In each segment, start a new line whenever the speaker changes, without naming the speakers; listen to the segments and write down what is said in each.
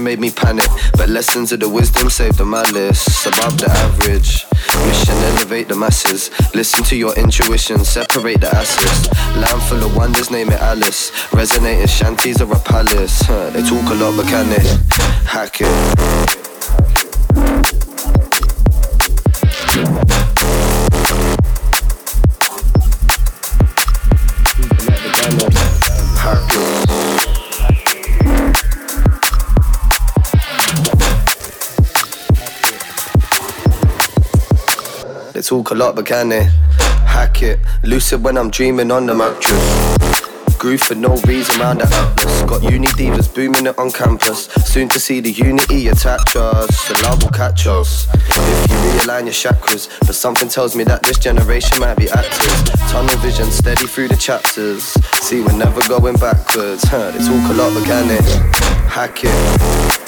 made me panic, but lessons of the wisdom saved the malice. Above the average. Mission elevate the masses. Listen to your intuition, separate the asses. Land full of wonders, name it Alice. Resonating shanties or a palace. Huh, They talk a lot, but can they hack it? Talk a lot, but can they hack it? Lucid when I'm dreaming on the mattress. Groove for no reason round the atlas. Got uni divas booming it on campus. Soon to see the unity attach us. The love will catch us. If you realign your chakras, but something tells me that this generation might be active. Tunnel vision steady through the chapters. See, we're never going backwards. Huh, they talk a lot, but can it? Hack it.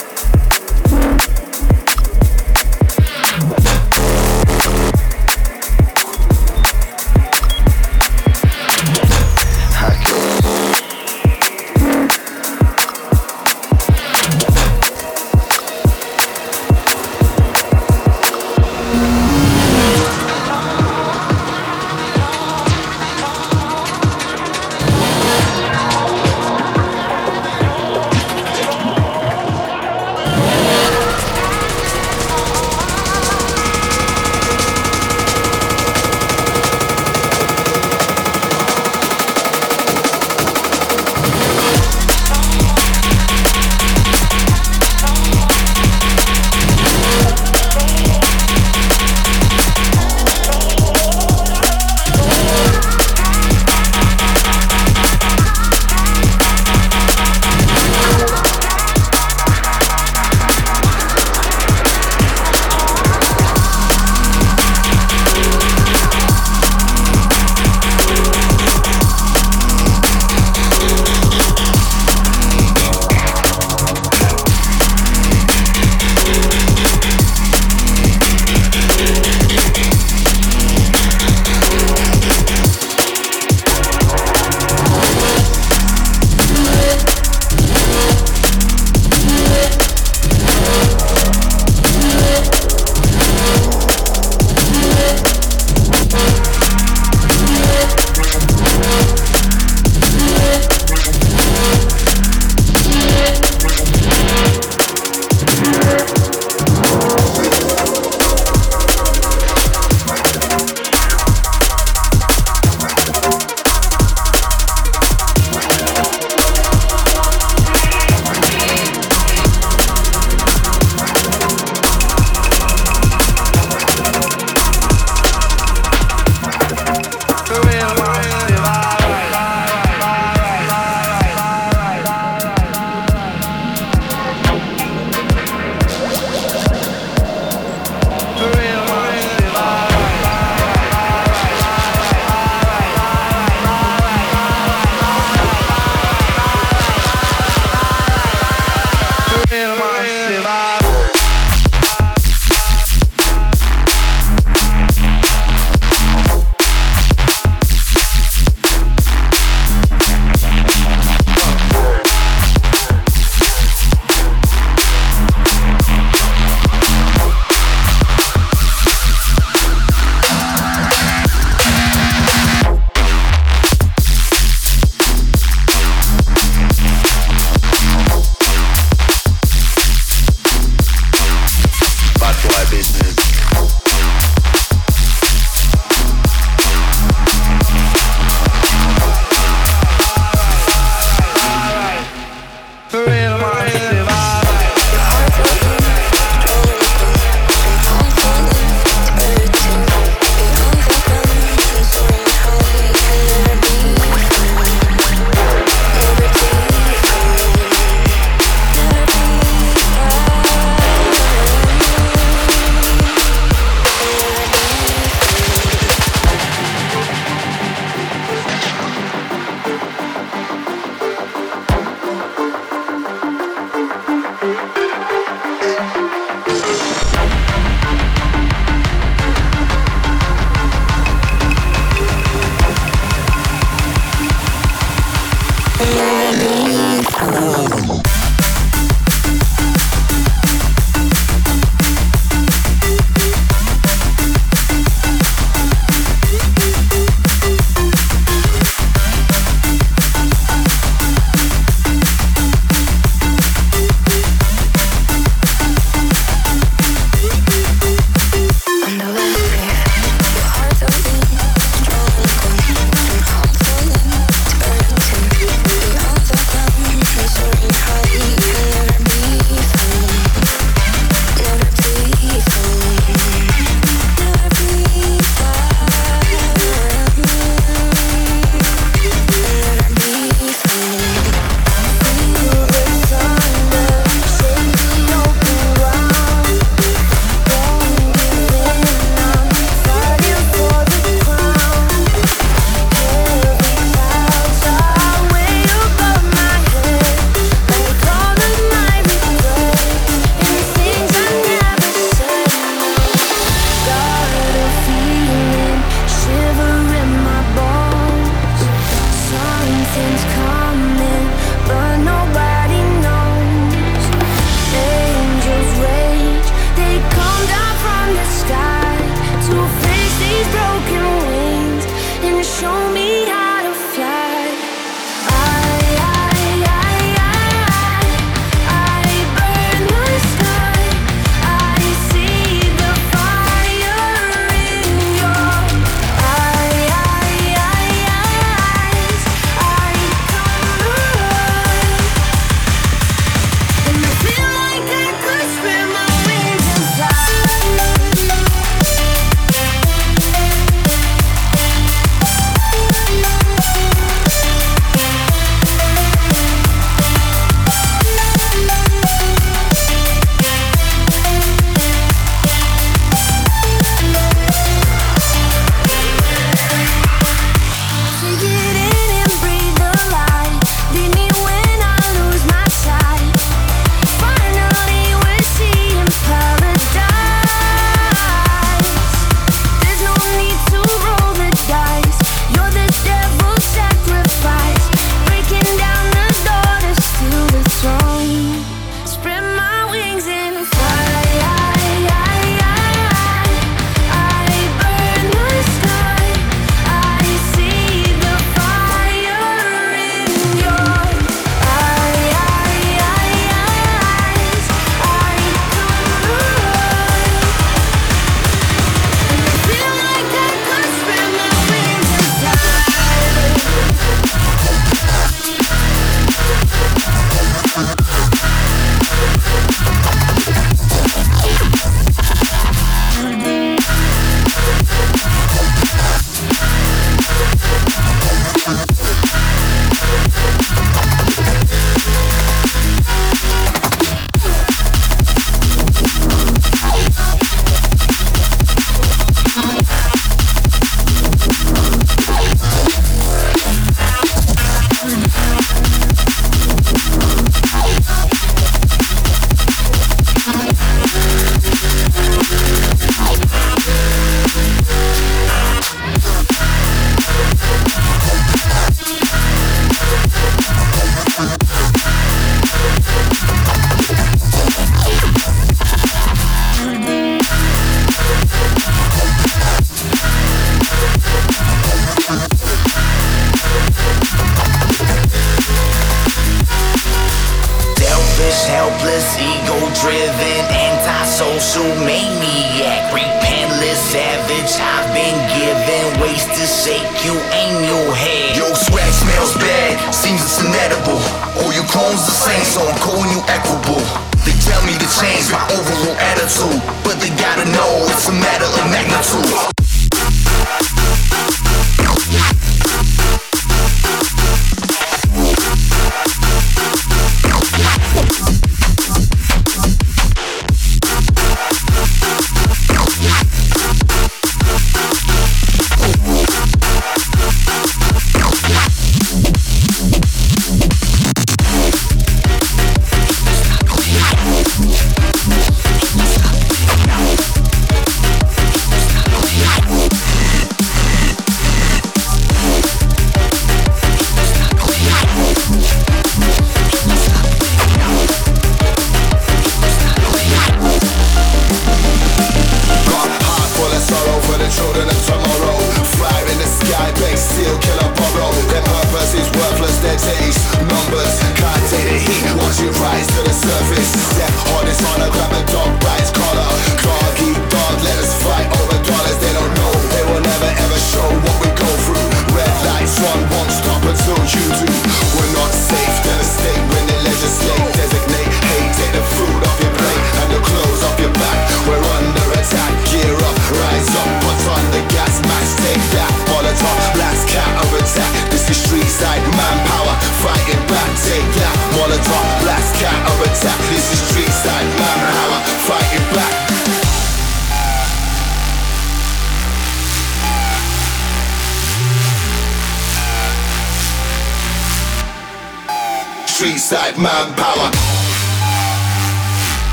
Fighting back.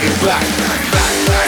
Back, back, back.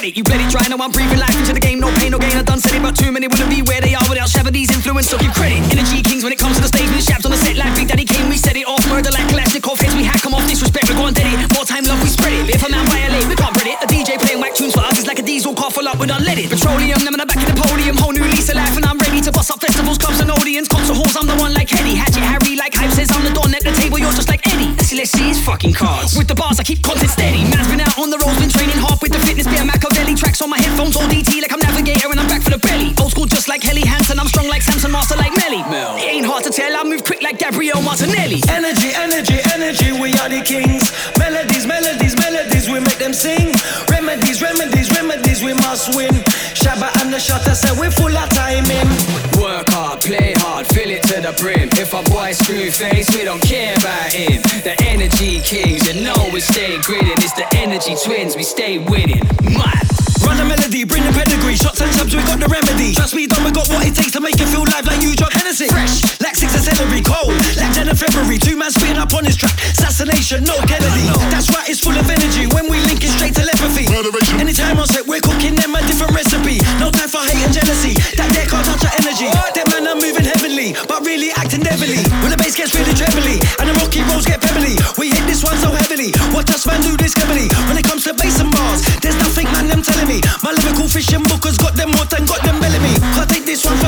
ready, you ready? try. Now I'm breathing life into the game. No pain, no gain. I done said it, but too many wouldn't be where they are without Shabadee's influence. So give credit. Energy kings when it comes to the stage. We shaps on the set, like Big Daddy came, we set it off. Murder like classic Kalashnikov hits. We hack them off. Disrespect, we go and dead it. More time, love, we spread it. If a man violate, we can't bread it. A DJ playing whack tunes for us is like a diesel car full up with unleaded petroleum. them in the back of the podium. Whole new lease of life, and I'm ready to bust up festivals, clubs, and audience. Concert halls. I'm the one like Henny Hatchet Harry, like Hype says I'm the don at the table. You're just like Eddie. Let's see, let's see his fucking cards. With the bars, I keep content steady. Man's been out on the road, been training hard with Claire Machiavelli tracks on my headphones, all DT like I'm navigator and I'm back for the belly. Old school just like Helly Hansen, I'm strong like Samson, master like Melly. Mel. It ain't hard to tell, I move quick like Gabriel Martinelli.
Energy, energy, energy, we are the kings. Melodies, melodies, melodies, we make them sing. Remedies, remedies we must win. Shabba and the shutter said we're full of timing.
Work hard, play hard, fill it to the brim. If our boy screw face, we don't care about him. The energy kings, you know we stay grinning. It's the energy twins, we stay winning. Mad.
Run the melody, bring the pedigree. Shots and subs, we got the remedy. Trust me, Don, we got what it takes to make it feel live like you drunk Hennessy. Fresh, like six and celery, cold, like ten and February. Two man spitting up on his track. Assassination, no Kennedy. That's right, it's full of energy. When we link it straight telepathy. Anytime on set, we're cooking them a different recipe. No time for hate and jealousy. That there can't touch our energy. That man are moving heavenly, but really acting devilly. When the bass gets really trebly, and the rocky rolls get pebbly. We hit this one so heavily. Watch us man do this heavily. When it comes to bass and bars, there's nothing man them telling me. My lyrical fishing bookers got them more than got them belly me. Can't take this one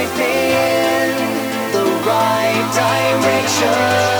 point me in the right direction.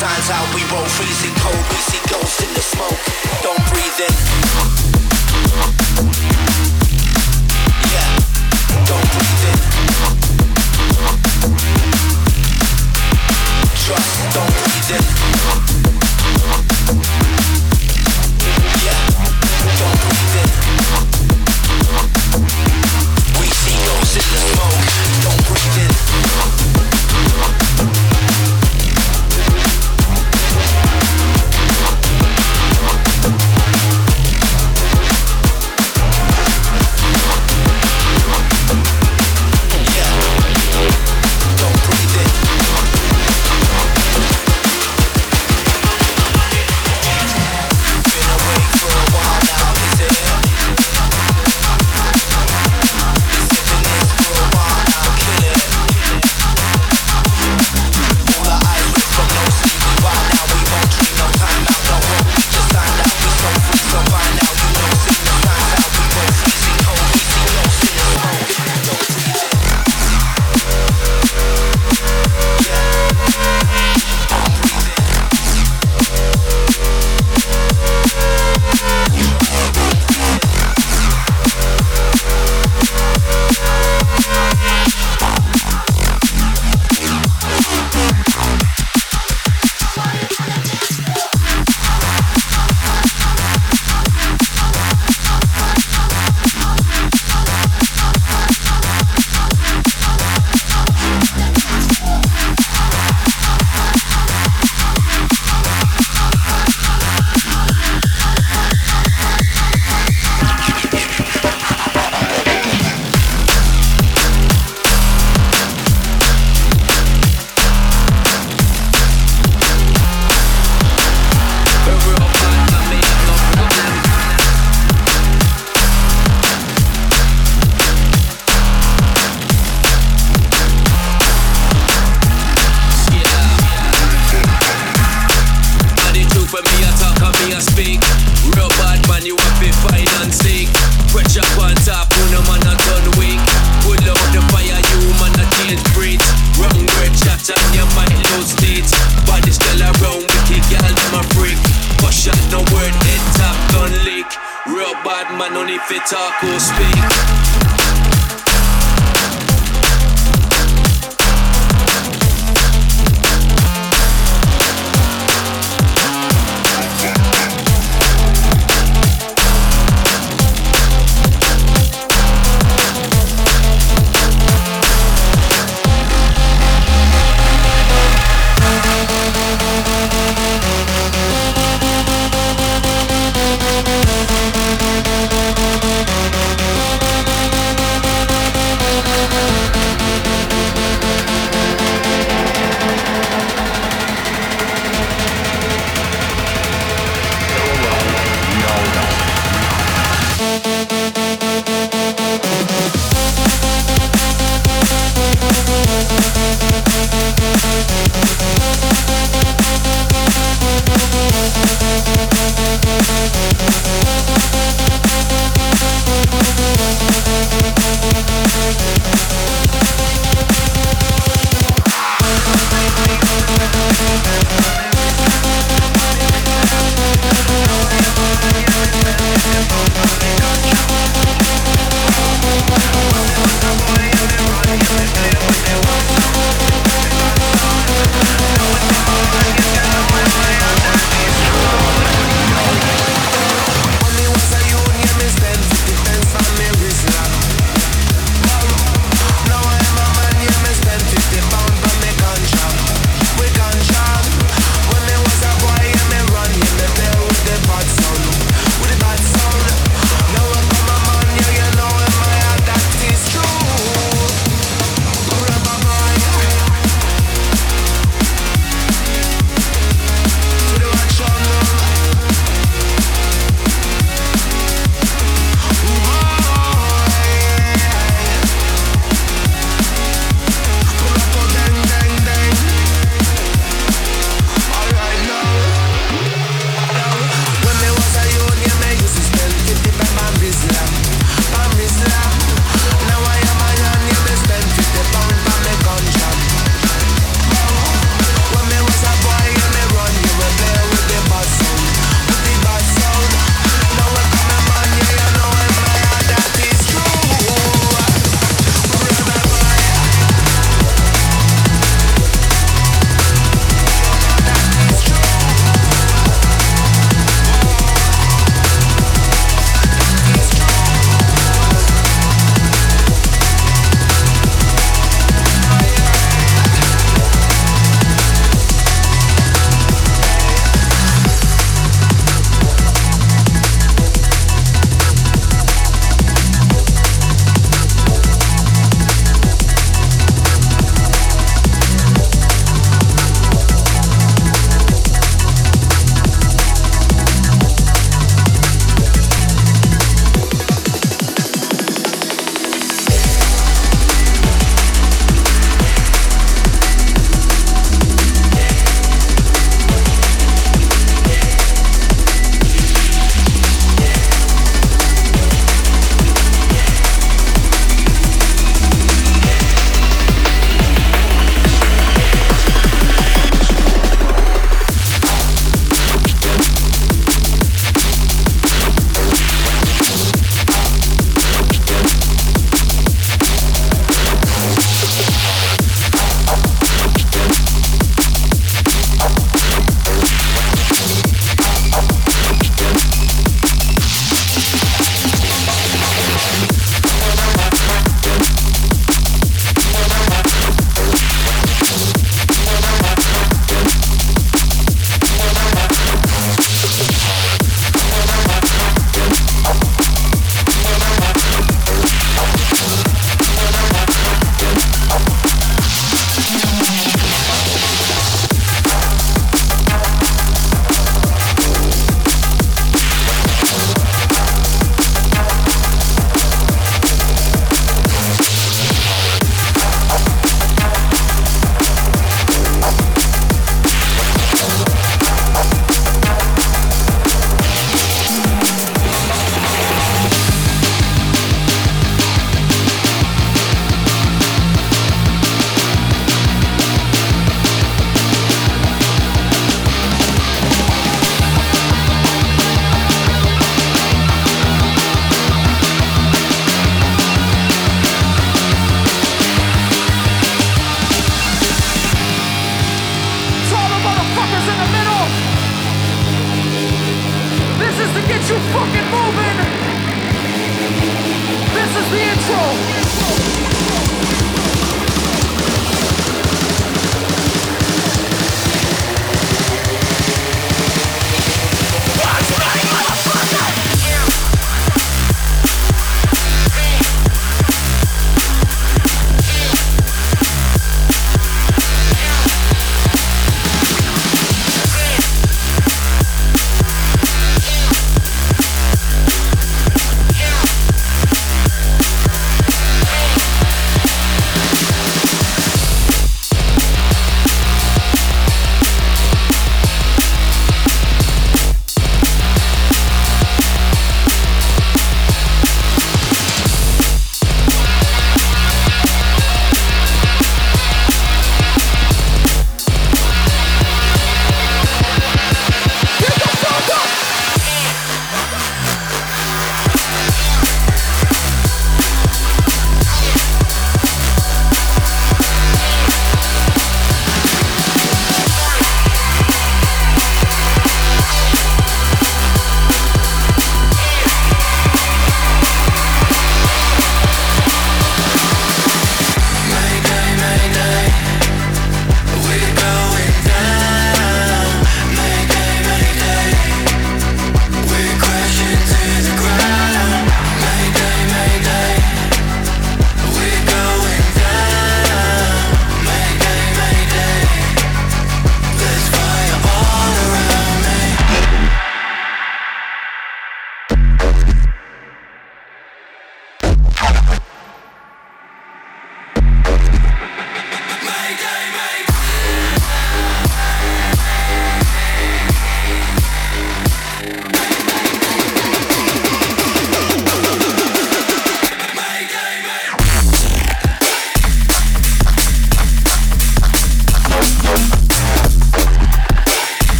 Signs out, we roll freezing cold.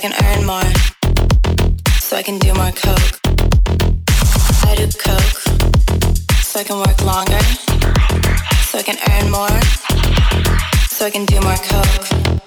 I can earn more, so I can do more coke. I do coke, so I can work longer, so I can earn more, so I can do more coke.